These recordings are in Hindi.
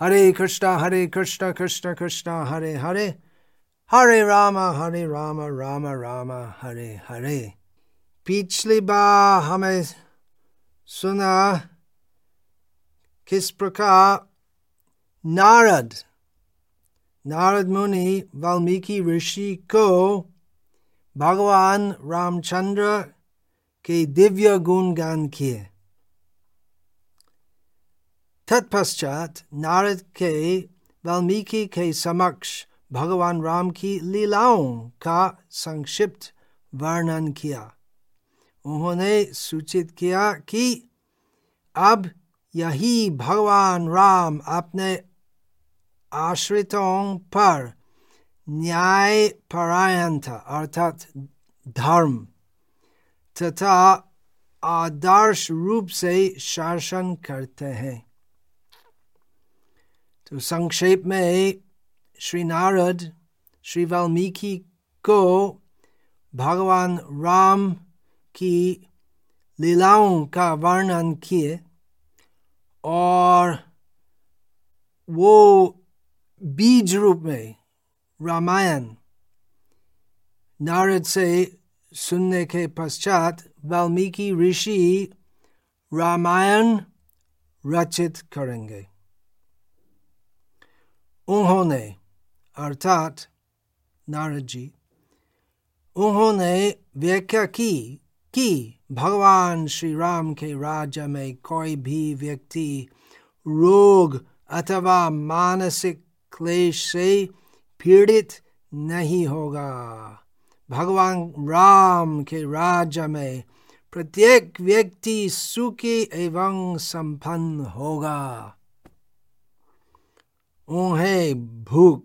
Hare Krishna, Hare Krishna, Krishna Krishna, Hare Hare, Hare Rama, Hare Rama, Rama Rama, Hare Hare. पिछली बार हमें सुना किस प्रकार नारद नारद मुनि वाल्मीकि ऋषि को भगवान रामचंद्र के दिव्य गुण गान किए तत्पश्चात नारद के, वाल्मीकि के समक्ष भगवान राम की लीलाओं का संक्षिप्त वर्णन किया। उन्होंने सूचित किया कि अब यही भगवान राम अपने आश्रितों पर न्याय परायण था, अर्थात धर्म, तथा आदर्श रूप से शासन करते हैं। तो संक्षेप में श्री नारद, श्री वाल्मीकि को भगवान राम की लीलाओं का वर्णन किए और वो बीज रूप में रामायण नारद से सुनने के पश्चात वाल्मीकि ऋषि रामायण रचित करेंगे। उन्होंने अर्थात नारद जी उन्होंने व्याख्या की कि भगवान श्री राम के राज्य में कोई भी व्यक्ति रोग अथवा मानसिक क्लेश से पीड़ित नहीं होगा भगवान राम के राज्य में प्रत्येक व्यक्ति सुखी एवं संपन्न होगा उन्हें भूख,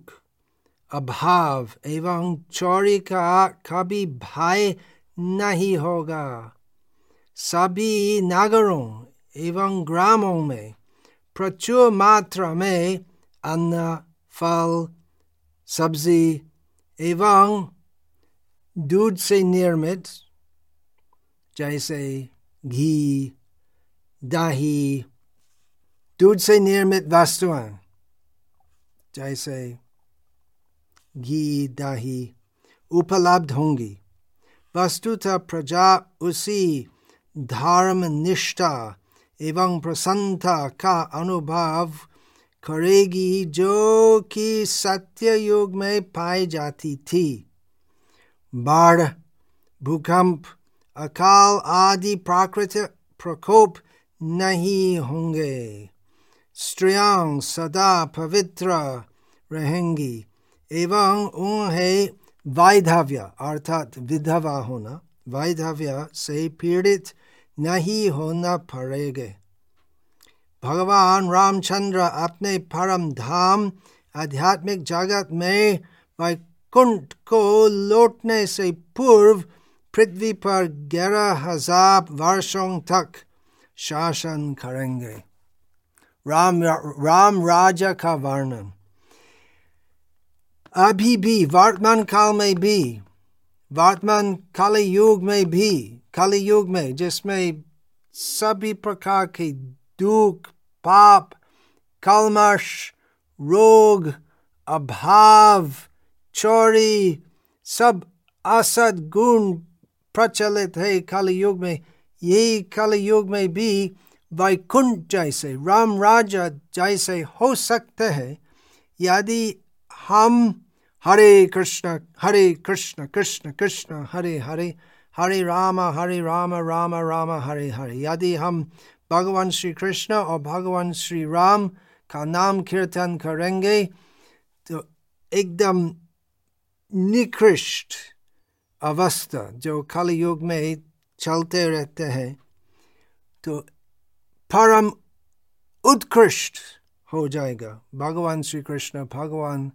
अभाव एवं चोरी का कभी भय नहीं होगा। सभी नगरों एवं ग्रामों में प्रचुर मात्रा में अन्न, फल, सब्ज़ी एवं दूध से निर्मित, जैसे घी, दही, दूध से निर्मित वस्तुएँ जैसे घी, दही उपलब्ध होंगी। वस्तुतः प्रजा उसी धर्म निष्ठा एवं प्रसन्नता का अनुभव करेगी जो कि सत्य युग में पाई जाती थी। बाढ़, भूकंप, अकाल आदि प्राकृतिक प्रकोप नहीं होंगे। स्त्रियाँ सदा पवित्र रहेंगी एवं उन्हें वैधव्य अर्थात विधवा होना वैधव्य से पीड़ित नहीं होना पड़ेगा भगवान रामचंद्र अपने परम धाम आध्यात्मिक जगत में वैकुंठ को लौटने से पूर्व पृथ्वी पर ग्यारह हज़ार वर्षों तक शासन करेंगे राम राम राजा का वर्णन। अभी भी, वर्तमान काल में भी, वर्तमान काली युग में भी काली युग में, जिसमें सभी प्रकार के दुख, पाप, कलमश, रोग, अभाव, चोरी, सब असद गुण प्रचलित है काली युग में। यही काली युग में भी वैकुंठ जैसे, राम राजा जैसे हो सकते हैं। यदि हम हरे कृष्ण हरे कृष्ण कृष्ण कृष्ण, हरे हरे हरे राम हरे राम राम राम, हरे हरे। यदि हम भगवान श्री कृष्ण और भगवान श्री राम का नाम कीर्तन करेंगे तो एकदम निकृष्ट अवस्था जो कल युग में चलते रहते हैं तो परम उत्कृष्ट हो जाएगा। भगवान श्री कृष्ण भगवान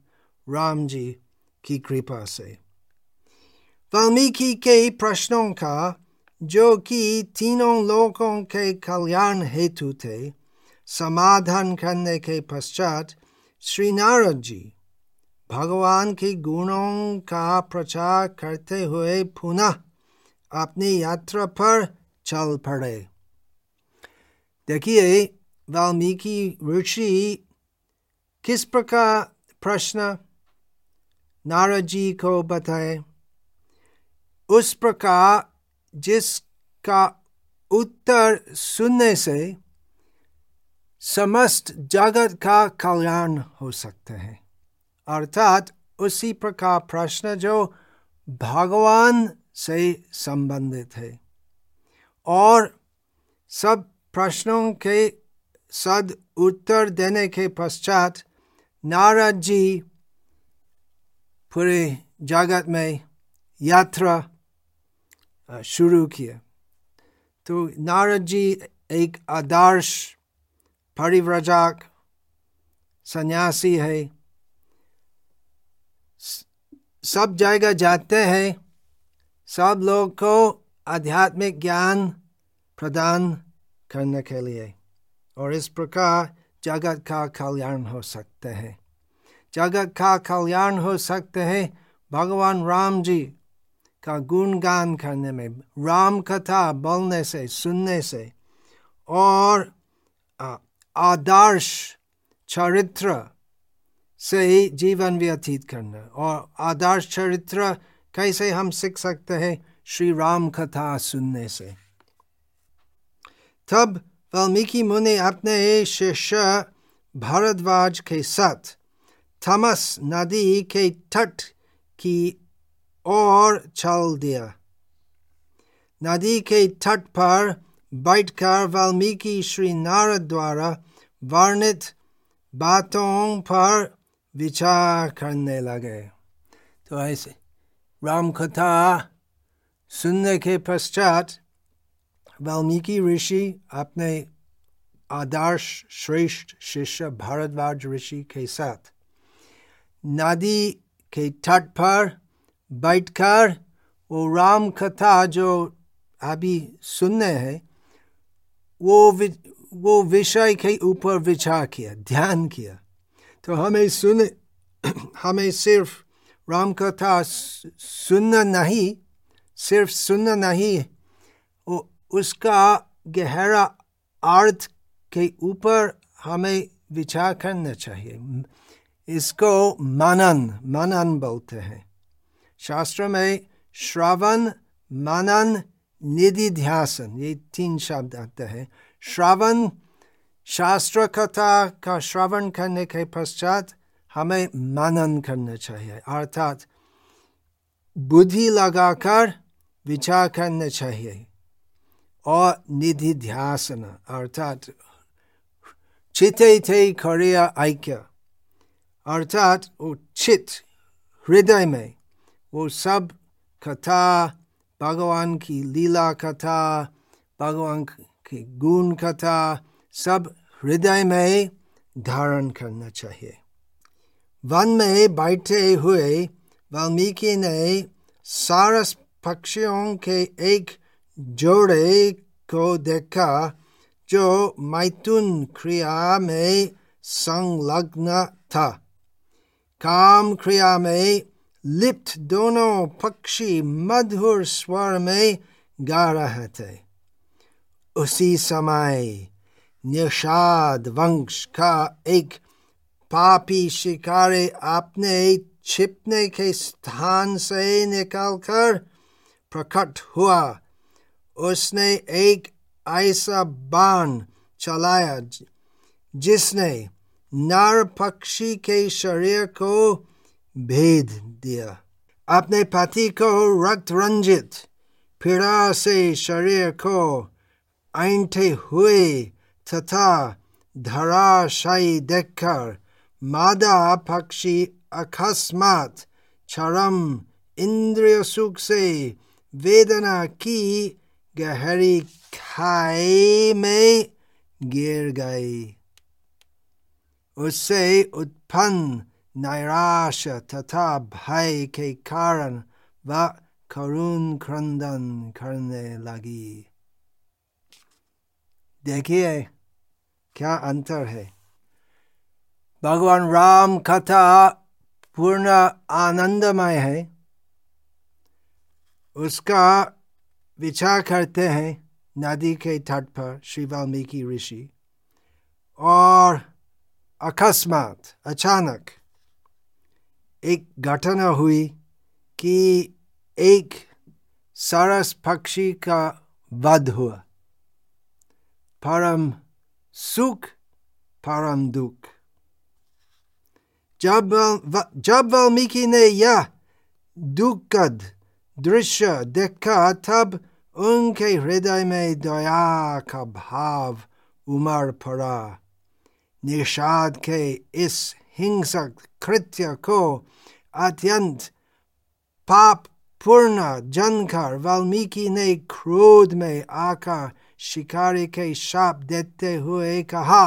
राम जी की कृपा से। वाल्मीकि के प्रश्नों का, जो कि तीनों लोगों के कल्याण हेतु थे, समाधान करने के पश्चात श्री नारद जी भगवान के गुणों का प्रचार करते हुए पुनः अपनी यात्रा पर चल पड़े। देखिए, वाल्मीकि ऋषि किस प्रकार प्रश्न नारद जी को बताए? उस प्रकार जिसका उत्तर सुनने से समस्त जगत का कल्याण हो सकते हैं। अर्थात उसी प्रकार प्रश्न जो भगवान से संबंधित है। और सब प्रश्नों के सद उत्तर देने के पश्चात नारद जी पूरे जगत में यात्रा शुरू किए। तो नारद जी एक आदर्श परिव्रजक, सन्यासी है। सब जगह जाते हैं। सब लोग को आध्यात्मिक ज्ञान प्रदान करने के लिए। और इस प्रकार जगत का कल्याण हो सकते हैं। जगत का कल्याण हो सकते हैं भगवान राम जी का गुणगान करने में, राम कथा बोलने से, सुनने से। और आदर्श चरित्र से ही जीवन व्यतीत करना। और आदर्श चरित्र कैसे हम सीख सकते हैं? श्री राम कथा सुनने से। तब वाल्मीकि मुनि अपने शिष्य भारद्वाज के साथ थमस नदी के तट की ओर चल दिया। नदी के तट पर बैठकर वाल्मीकि श्री नारद द्वारा वर्णित बातों पर विचार करने लगे। तो ऐसे राम कथा सुनने के पश्चात वाल्मीकि ऋषि अपने आदर्श श्रेष्ठ शिष्य भारद्वाज ऋषि के साथ। नदी के तट पर बैठकर वो राम कथा जो अभी सुनने हैं वो वि, वो विषय के ऊपर विचार किया ध्यान किया। तो हमें सुन हमें सिर्फ़ राम कथा सुनना नहीं सिर्फ़ सुनना नहीं उसका गहरा अर्थ के ऊपर हमें विचार करना चाहिए। इसको मनन मनन बोलते हैं। शास्त्र में श्रवण, मनन, निधिध्यासन, ये तीन शब्द आते हैं। श्रवण, शास्त्र कथा का श्रवण करने के पश्चात हमें मनन करना चाहिए। अर्थात बुद्धि लगाकर विचार करना चाहिए। और निधि ध्यासन अर्थात चिते थे खरिया ऐक्य, अर्थात वो चित हृदय में वो सब कथा, भगवान की लीला कथा, भगवान की गुण कथा, सब हृदय में धारण करना चाहिए। वन में बैठे हुए वाल्मीकि ने सारस पक्षियों के एक जोड़े को देखा जो मैथुन क्रिया में संलग्न था। काम क्रिया में लिप्त दोनों पक्षी मधुर स्वर में गा रहे थे। उसी समय निषाद वंश का एक पापी शिकारी अपने छिपने के स्थान से निकलकर प्रकट हुआ। उसने एक ऐसा बाण चलाया जिसने नर पक्षी के शरीर को भेद दिया। अपने पति को रक्त रंजित पीड़ा से शरीर को ऐंठे हुए तथा धराशायी देखकर मादा पक्षी अकस्मात चरम इंद्रिय सुख से वेदना की गहरी खाई में गिर गई। उससे उत्पन्न नैराश तथा भय के कारण वह करुण क्रंदन करने लगी। देखिए, क्या अंतर है? भगवान राम कथा पूर्ण आनंदमय है। उसका विचार करते हैं नदी के तट पर श्री वाल्मीकि ऋषि। और अकस्मात, अचानक एक घटना हुई कि एक सरस पक्षी का वध हुआ। परम सुख, परम दुख। जब जब वाल्मीकि ने यह दुखद दृश्य देखा, तब उनके हृदय में दया का भाव उमड़ पड़ा निषाद के इस हिंसक कृत्य को अत्यंत पाप पूर्ण जनकर वाल्मीकि ने क्रोध में आकर शिकारी के शाप देते हुए कहा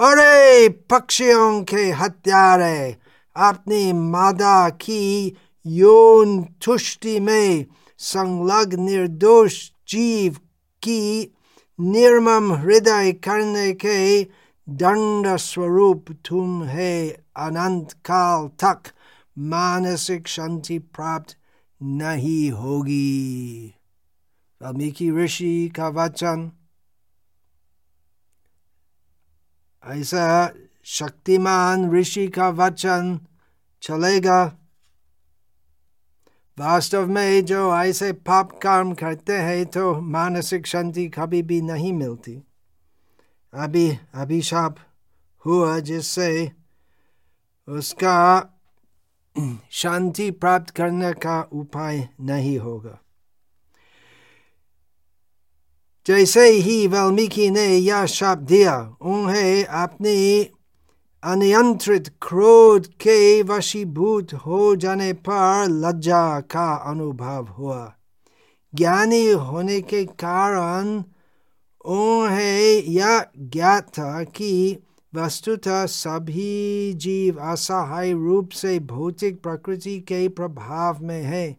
अरे पक्षियों के हत्यारे अपनी मादा की यौन तुष्टि में संलग्न निर्दोष जीव की निर्मम हृदय करने के दंड स्वरूप तुम है। अनंत काल तक मानसिक शांति प्राप्त नहीं होगी। वाल्मीकि ऋषि का वचन। ऐसा शक्तिमान ऋषि का वचन चलेगा। वास्तव में जो ऐसे पाप कर्म करते हैं तो मानसिक शांति कभी भी नहीं मिलती। अभी, अभिशाप हुआ जिससे उसका शांति प्राप्त करने का उपाय नहीं होगा। जैसे ही वाल्मीकि ने यह शाप दिया, उन्हें अपनी अनियंत्रित क्रोध के वशीभूत हो जाने पर लज्जा का अनुभव हुआ। ज्ञानी होने के कारण उन्हें यह ज्ञात था कि वस्तुतः सभी जीव असहाय रूप से भौतिक प्रकृति के प्रभाव में है।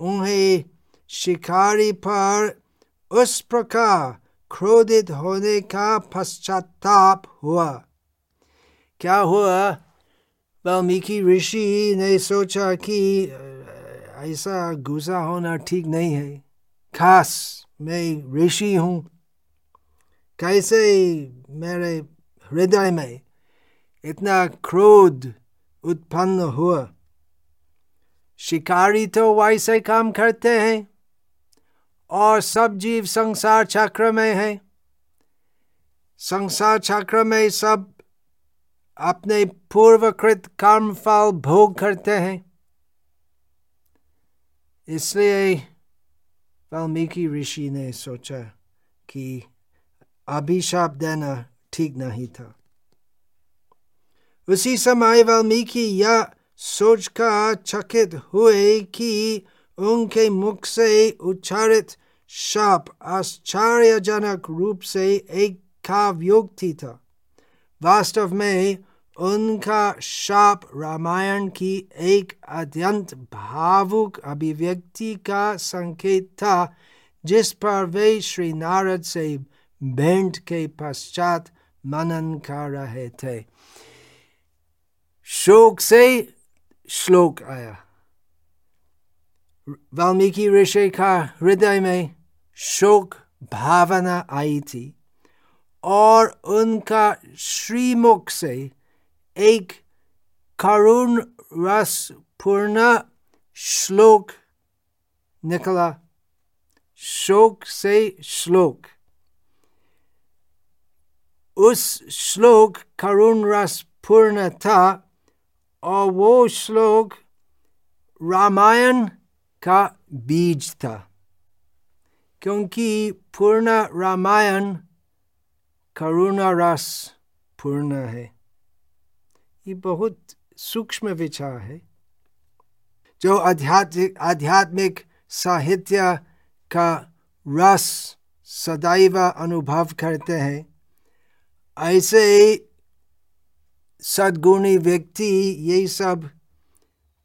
उन्हें शिकारी पर उस प्रकार क्रोधित होने का पश्चाताप हुआ। क्या हुआ? वाल्मीकि ऋषि ने सोचा कि ऐसा गुस्सा होना ठीक नहीं है। खास मैं ऋषि हूँ। कैसे मेरे हृदय में इतना क्रोध उत्पन्न हुआ? शिकारी तो वैसे काम करते हैं और सब जीव संसार चक्र में है। संसार चक्र में सब अपने पूर्वकृत कर्म फल भोग करते हैं। इसलिए वाल्मीकि ऋषि ने सोचा कि अभिशाप देना ठीक नहीं था। उसी समय वाल्मीकि यह सोच का चकित हुए कि उनके मुख से उच्चारित शाप आश्चर्यजनक रूप से एक काव्योक्ति था। वास्तव में उनका शाप रामायण की एक अत्यंत भावुक अभिव्यक्ति का संकेत था, जिस पर वे श्री नारद से भेंट के पश्चात मनन कर रहे थे। शोक से श्लोक आया। वाल्मीकि ऋषि का हृदय में शोक भावना आई थी और उनका श्रीमुख से एक करुण रस पूर्ण श्लोक निकला शोक से श्लोक उस श्लोक करुण रस पूर्ण था और वो श्लोक रामायण का बीज था क्योंकि पूर्ण रामायण करुणा रस पूर्ण है ये बहुत सूक्ष्म विचार है। जो आध्यात्मिक आध्यात्मिक साहित्य का रस सदैव अनुभव करते हैं, ऐसे सद्गुणी व्यक्ति ये सब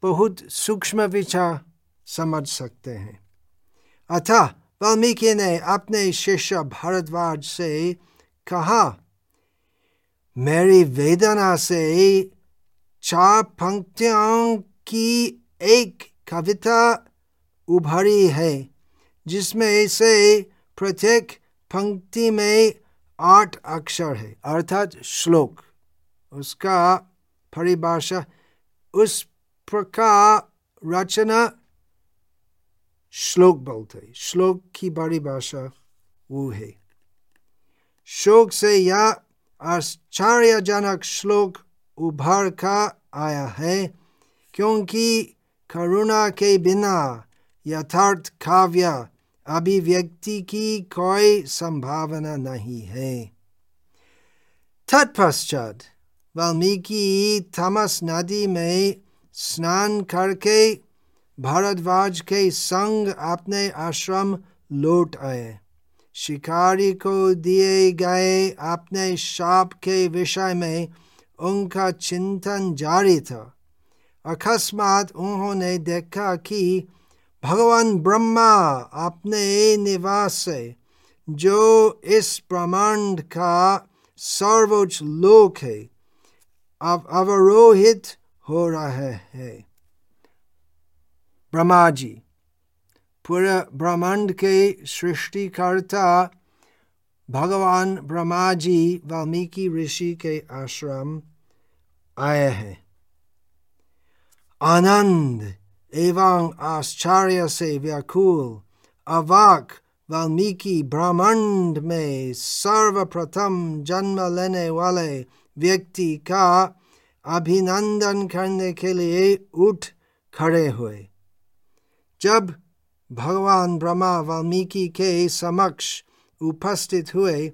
बहुत सूक्ष्म विचार समझ सकते हैं। अतः वाल्मीकि ने अपने शिष्य भारद्वाज से कहा मेरी वेदना से चार पंक्तियों की एक कविता उभरी है, जिसमें से प्रत्येक पंक्ति में आठ अक्षर है, अर्थात श्लोक। उसका परिभाषा, उस प्रकार रचना श्लोक बोलते श्लोक की परिभाषा वो है। शोक से यह आश्चर्यजनक श्लोक उभर का आया है, क्योंकि करुणा के बिना यथार्थ काव्य अभिव्यक्ति की कोई संभावना नहीं है। तत्पश्चात वाल्मीकि थमस नदी में स्नान करके भारद्वाज के संग अपने आश्रम लौट आए। शिकारी को दिए गए अपने शाप के विषय में उनका चिंतन जारी था। अकस्मात उन्होंने देखा कि भगवान ब्रह्मा अपने निवास से, जो इस ब्रह्मांड का सर्वोच्च लोक है अब अवरोहित हो रहे हैं। ब्रह्मा जी पूरे ब्रह्मांड के सृष्टिकर्ता भगवान ब्रह्मा जी वाल्मीकि ऋषि के आश्रम आए हैं। आनंद एवं आश्चर्य से व्याकुल अवाक वाल्मीकि ब्रह्मांड में सर्वप्रथम जन्म लेने वाले व्यक्ति का अभिनंदन करने के लिए उठ खड़े हुए। जब भगवान ब्रह्मा वाल्मीकि के समक्ष उपस्थित हुए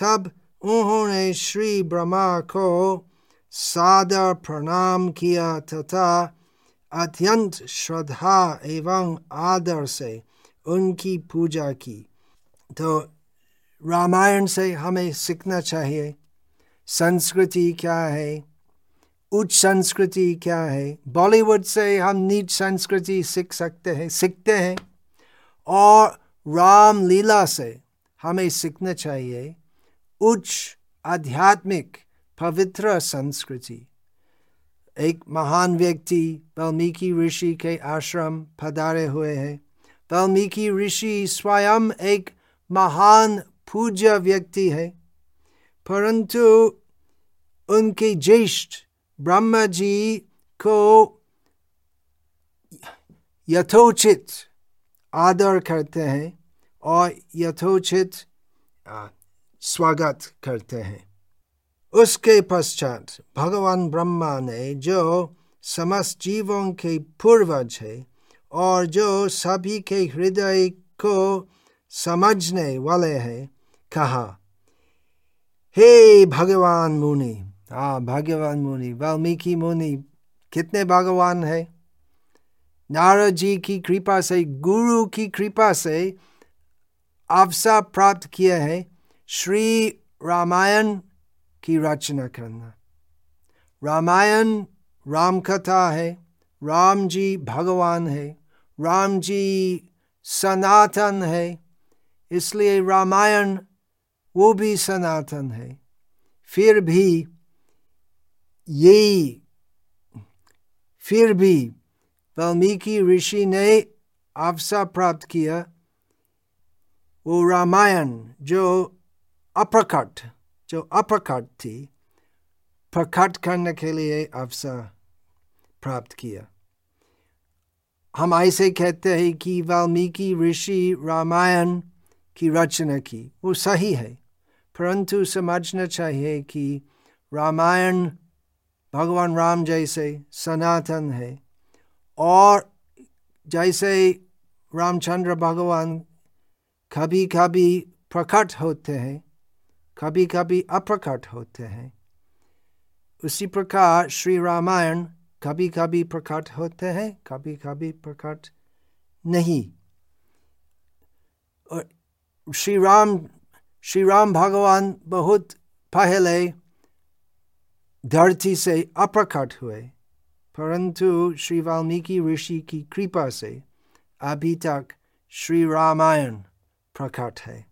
तब उन्होंने श्री ब्रह्मा को सादर प्रणाम किया तथा अत्यंत श्रद्धा एवं आदर से उनकी पूजा की तो रामायण से हमें सीखना चाहिए। संस्कृति क्या है? उच्च संस्कृति क्या है? बॉलीवुड से हम नीच संस्कृति सीख सकते हैं, सीखते हैं। और राम लीला से हमें सीखना चाहिए उच्च आध्यात्मिक पवित्र संस्कृति। एक महान व्यक्ति वाल्मीकि ऋषि के आश्रम पधारे हुए हैं। वाल्मीकि ऋषि स्वयं एक महान पूज्य व्यक्ति है, परंतु उनके ज्येष्ठ ब्रह्मा जी को यथोचित आदर करते हैं और यथोचित स्वागत करते हैं। उसके पश्चात भगवान ब्रह्मा ने जो समस्त जीवों के पूर्वज है और जो सभी के हृदय को समझने वाले हैं, कहा, हे भगवान मुनि हाँ भगवान मुनि, वाल्मीकि मुनि, कितने भगवान है? नारद जी की कृपा से गुरु की कृपा से अवसर प्राप्त किए हैं श्री रामायण की रचना करना रामायण राम कथा है राम जी भगवान है राम जी सनातन है इसलिए रामायण वो भी सनातन है फिर भी यही फिर भी वाल्मीकि ऋषि ने अवसर प्राप्त किया वो रामायण जो अप्रकट जो अप्रकट थी प्रकट करने के लिए अवसर प्राप्त किया हम ऐसे कहते हैं कि वाल्मीकि ऋषि रामायण की रचना की वो सही है परंतु समझना चाहिए कि रामायण भगवान राम जैसे सनातन है और जैसे रामचंद्र भगवान कभी कभी प्रकट होते हैं कभी कभी अप्रकट होते हैं, उसी प्रकार श्री रामायण कभी कभी प्रकट होते हैं कभी कभी प्रकट नहीं। और श्री राम श्री राम भगवान बहुत पहले धरती से अप्रकट हुए। परंतु श्री वाल्मीकि ऋषि की कृपा से अभी तक श्री रामायण प्रकट है।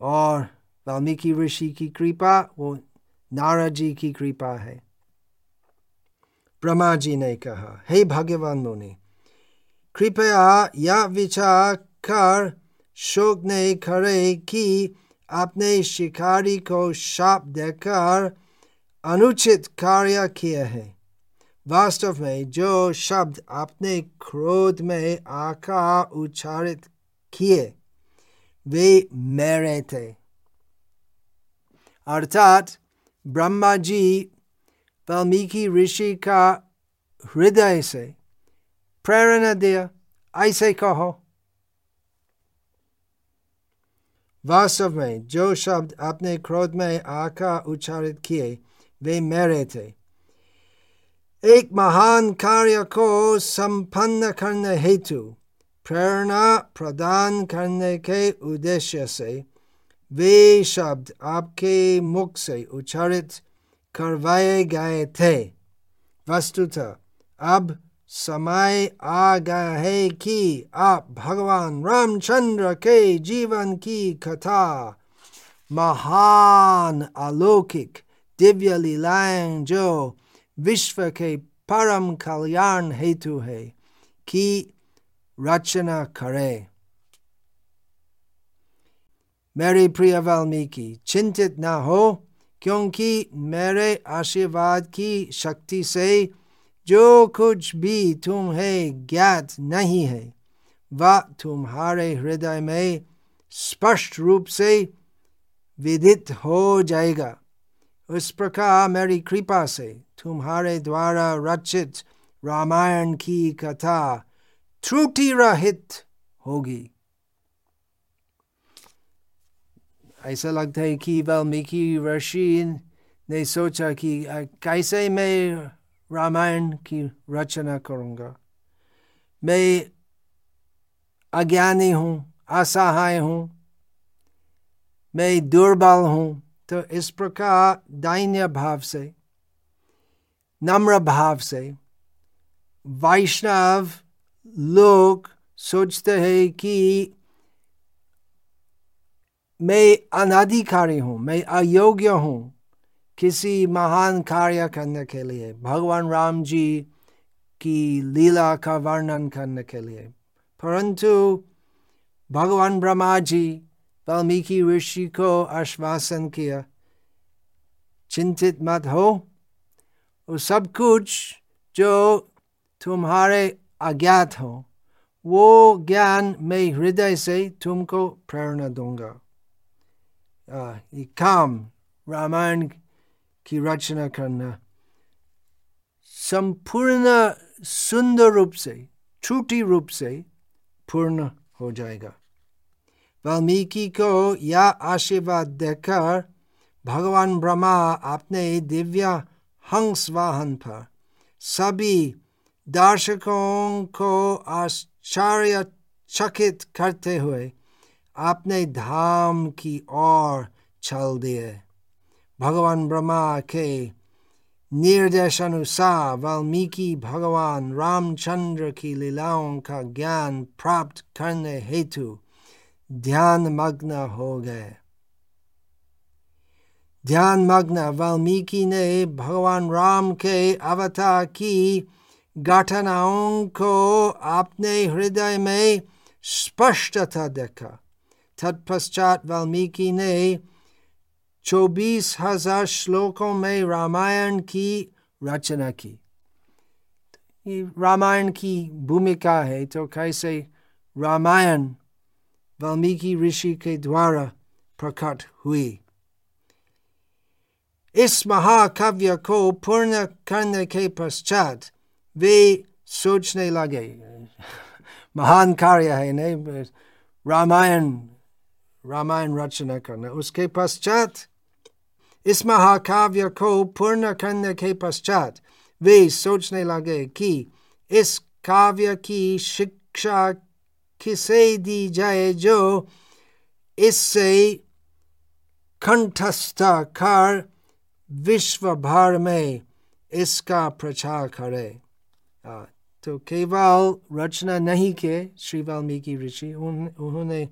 और वाल्मीकि ऋषि की कृपा, वो नारद जी की कृपा है। ब्रह्मा जी ने कहा, हे भगवान मुनि, कृपया यह विचार कर शोक ने करे कि अपने शिकारी को शाप देकर अनुचित कार्य किए हैं। वास्तव में जो शब्द अपने क्रोध में आका उच्चारित किए, वे मेरे थे। अर्थात ब्रह्मा जी वाल्मीकि ऋषि का हृदय से प्रेरणा दिया, ऐसे कहो। वास्तव में जो शब्द अपने क्रोध में आका उच्चारित किए वे मेरे थे एक महान कार्य को संपन्न करने हेतु प्रेरणा प्रदान करने के उद्देश्य से वे शब्द आपके मुख से उच्चारित करवाए गए थे वस्तुतः अब समय आ गया है कि आप भगवान रामचंद्र के जीवन की कथा महान अलौकिक दिव्य लीलाएँ जो विश्व के परम कल्याण हेतु है की रचना करे मेरे प्रिय वाल्मीकि चिंतित न हो क्योंकि मेरे आशीर्वाद की शक्ति से जो कुछ भी तुम्हें ज्ञात नहीं है वह तुम्हारे हृदय में स्पष्ट रूप से विदित हो जाएगा उस प्रकार मेरी कृपा से। तुम्हारे द्वारा रचित रामायण की कथा त्रुटि रहित होगी। ऐसा लगता है कि वाल्मीकि ऋषि ने सोचा कि कैसे मैं रामायण की रचना करूँगा? मैं अज्ञानी हूँ, असहाय हूँ, मैं दुर्बल हूँ तो इस प्रकार दैन्य भाव से, नम्र भाव से वैष्णव लोग सोचते हैं कि मैं अनाधिकारी हूँ, मैं अयोग्य हूँ किसी महान कार्य करने के लिए, भगवान राम जी की लीला का वर्णन करने के लिए। परंतु भगवान ब्रह्मा जी वाल्मीकि ऋषि को आश्वासन किया चिंतित मत हो वो सब कुछ जो तुम्हारे अज्ञात हो वो ज्ञान मैं हृदय से तुमको प्रेरणा दूँगा ये काम रामायण की रचना करना संपूर्ण सुंदर रूप से छूटी रूप से पूर्ण हो जाएगा वाल्मीकि को यह आशीर्वाद देकर भगवान ब्रह्मा अपने दिव्य हंस वाहन पर सभी दर्शकों को आश्चर्यचकित करते हुए अपने धाम की ओर चल दिए। भगवान ब्रह्मा के निर्देशानुसार वाल्मीकि भगवान रामचंद्र की लीलाओं का ज्ञान प्राप्त करने हेतु ध्यान मग्न हो गए ध्यान मग्न वाल्मीकि ने भगवान राम के अवतार की घटनाओं को अपने हृदय में स्पष्टता देखा तत्पश्चात वाल्मीकि ने चौबीस हज़ार श्लोकों में रामायण की रचना की ये रामायण की भूमिका है तो कैसे रामायण वाल्मीकि ऋषि के द्वारा प्रकट हुई इस महाकाव्य को पूर्ण करने के पश्चात वे सोचने लगे महान कार्य है नहीं रामायण रामायण रचना करना उसके पश्चात इस महाकाव्य को पूर्ण करने के पश्चात वे सोचने लगे कि इस काव्य की शिक्षा किसे दी जाए जो इससे कंठस्थ कर विश्व भर में इसका प्रचार करे। तो केवल रचना नहीं के श्री वाल्मीकि ऋषि उन्होंने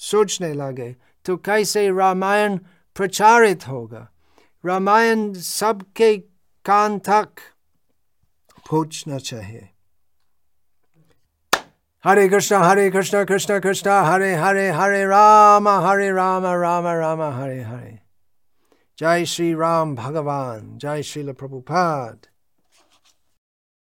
सोचने लगे तो कैसे रामायण प्रचारित होगा? रामायण सबके कान तक पहुँचना चाहिए। Hare Krishna, Hare Krishna, Krishna Krishna, Hare Hare, Hare Rama, Hare Rama, Rama Rama, Hare Hare. Jai Shri Ram Bhagavan, Jai Srila Prabhupada.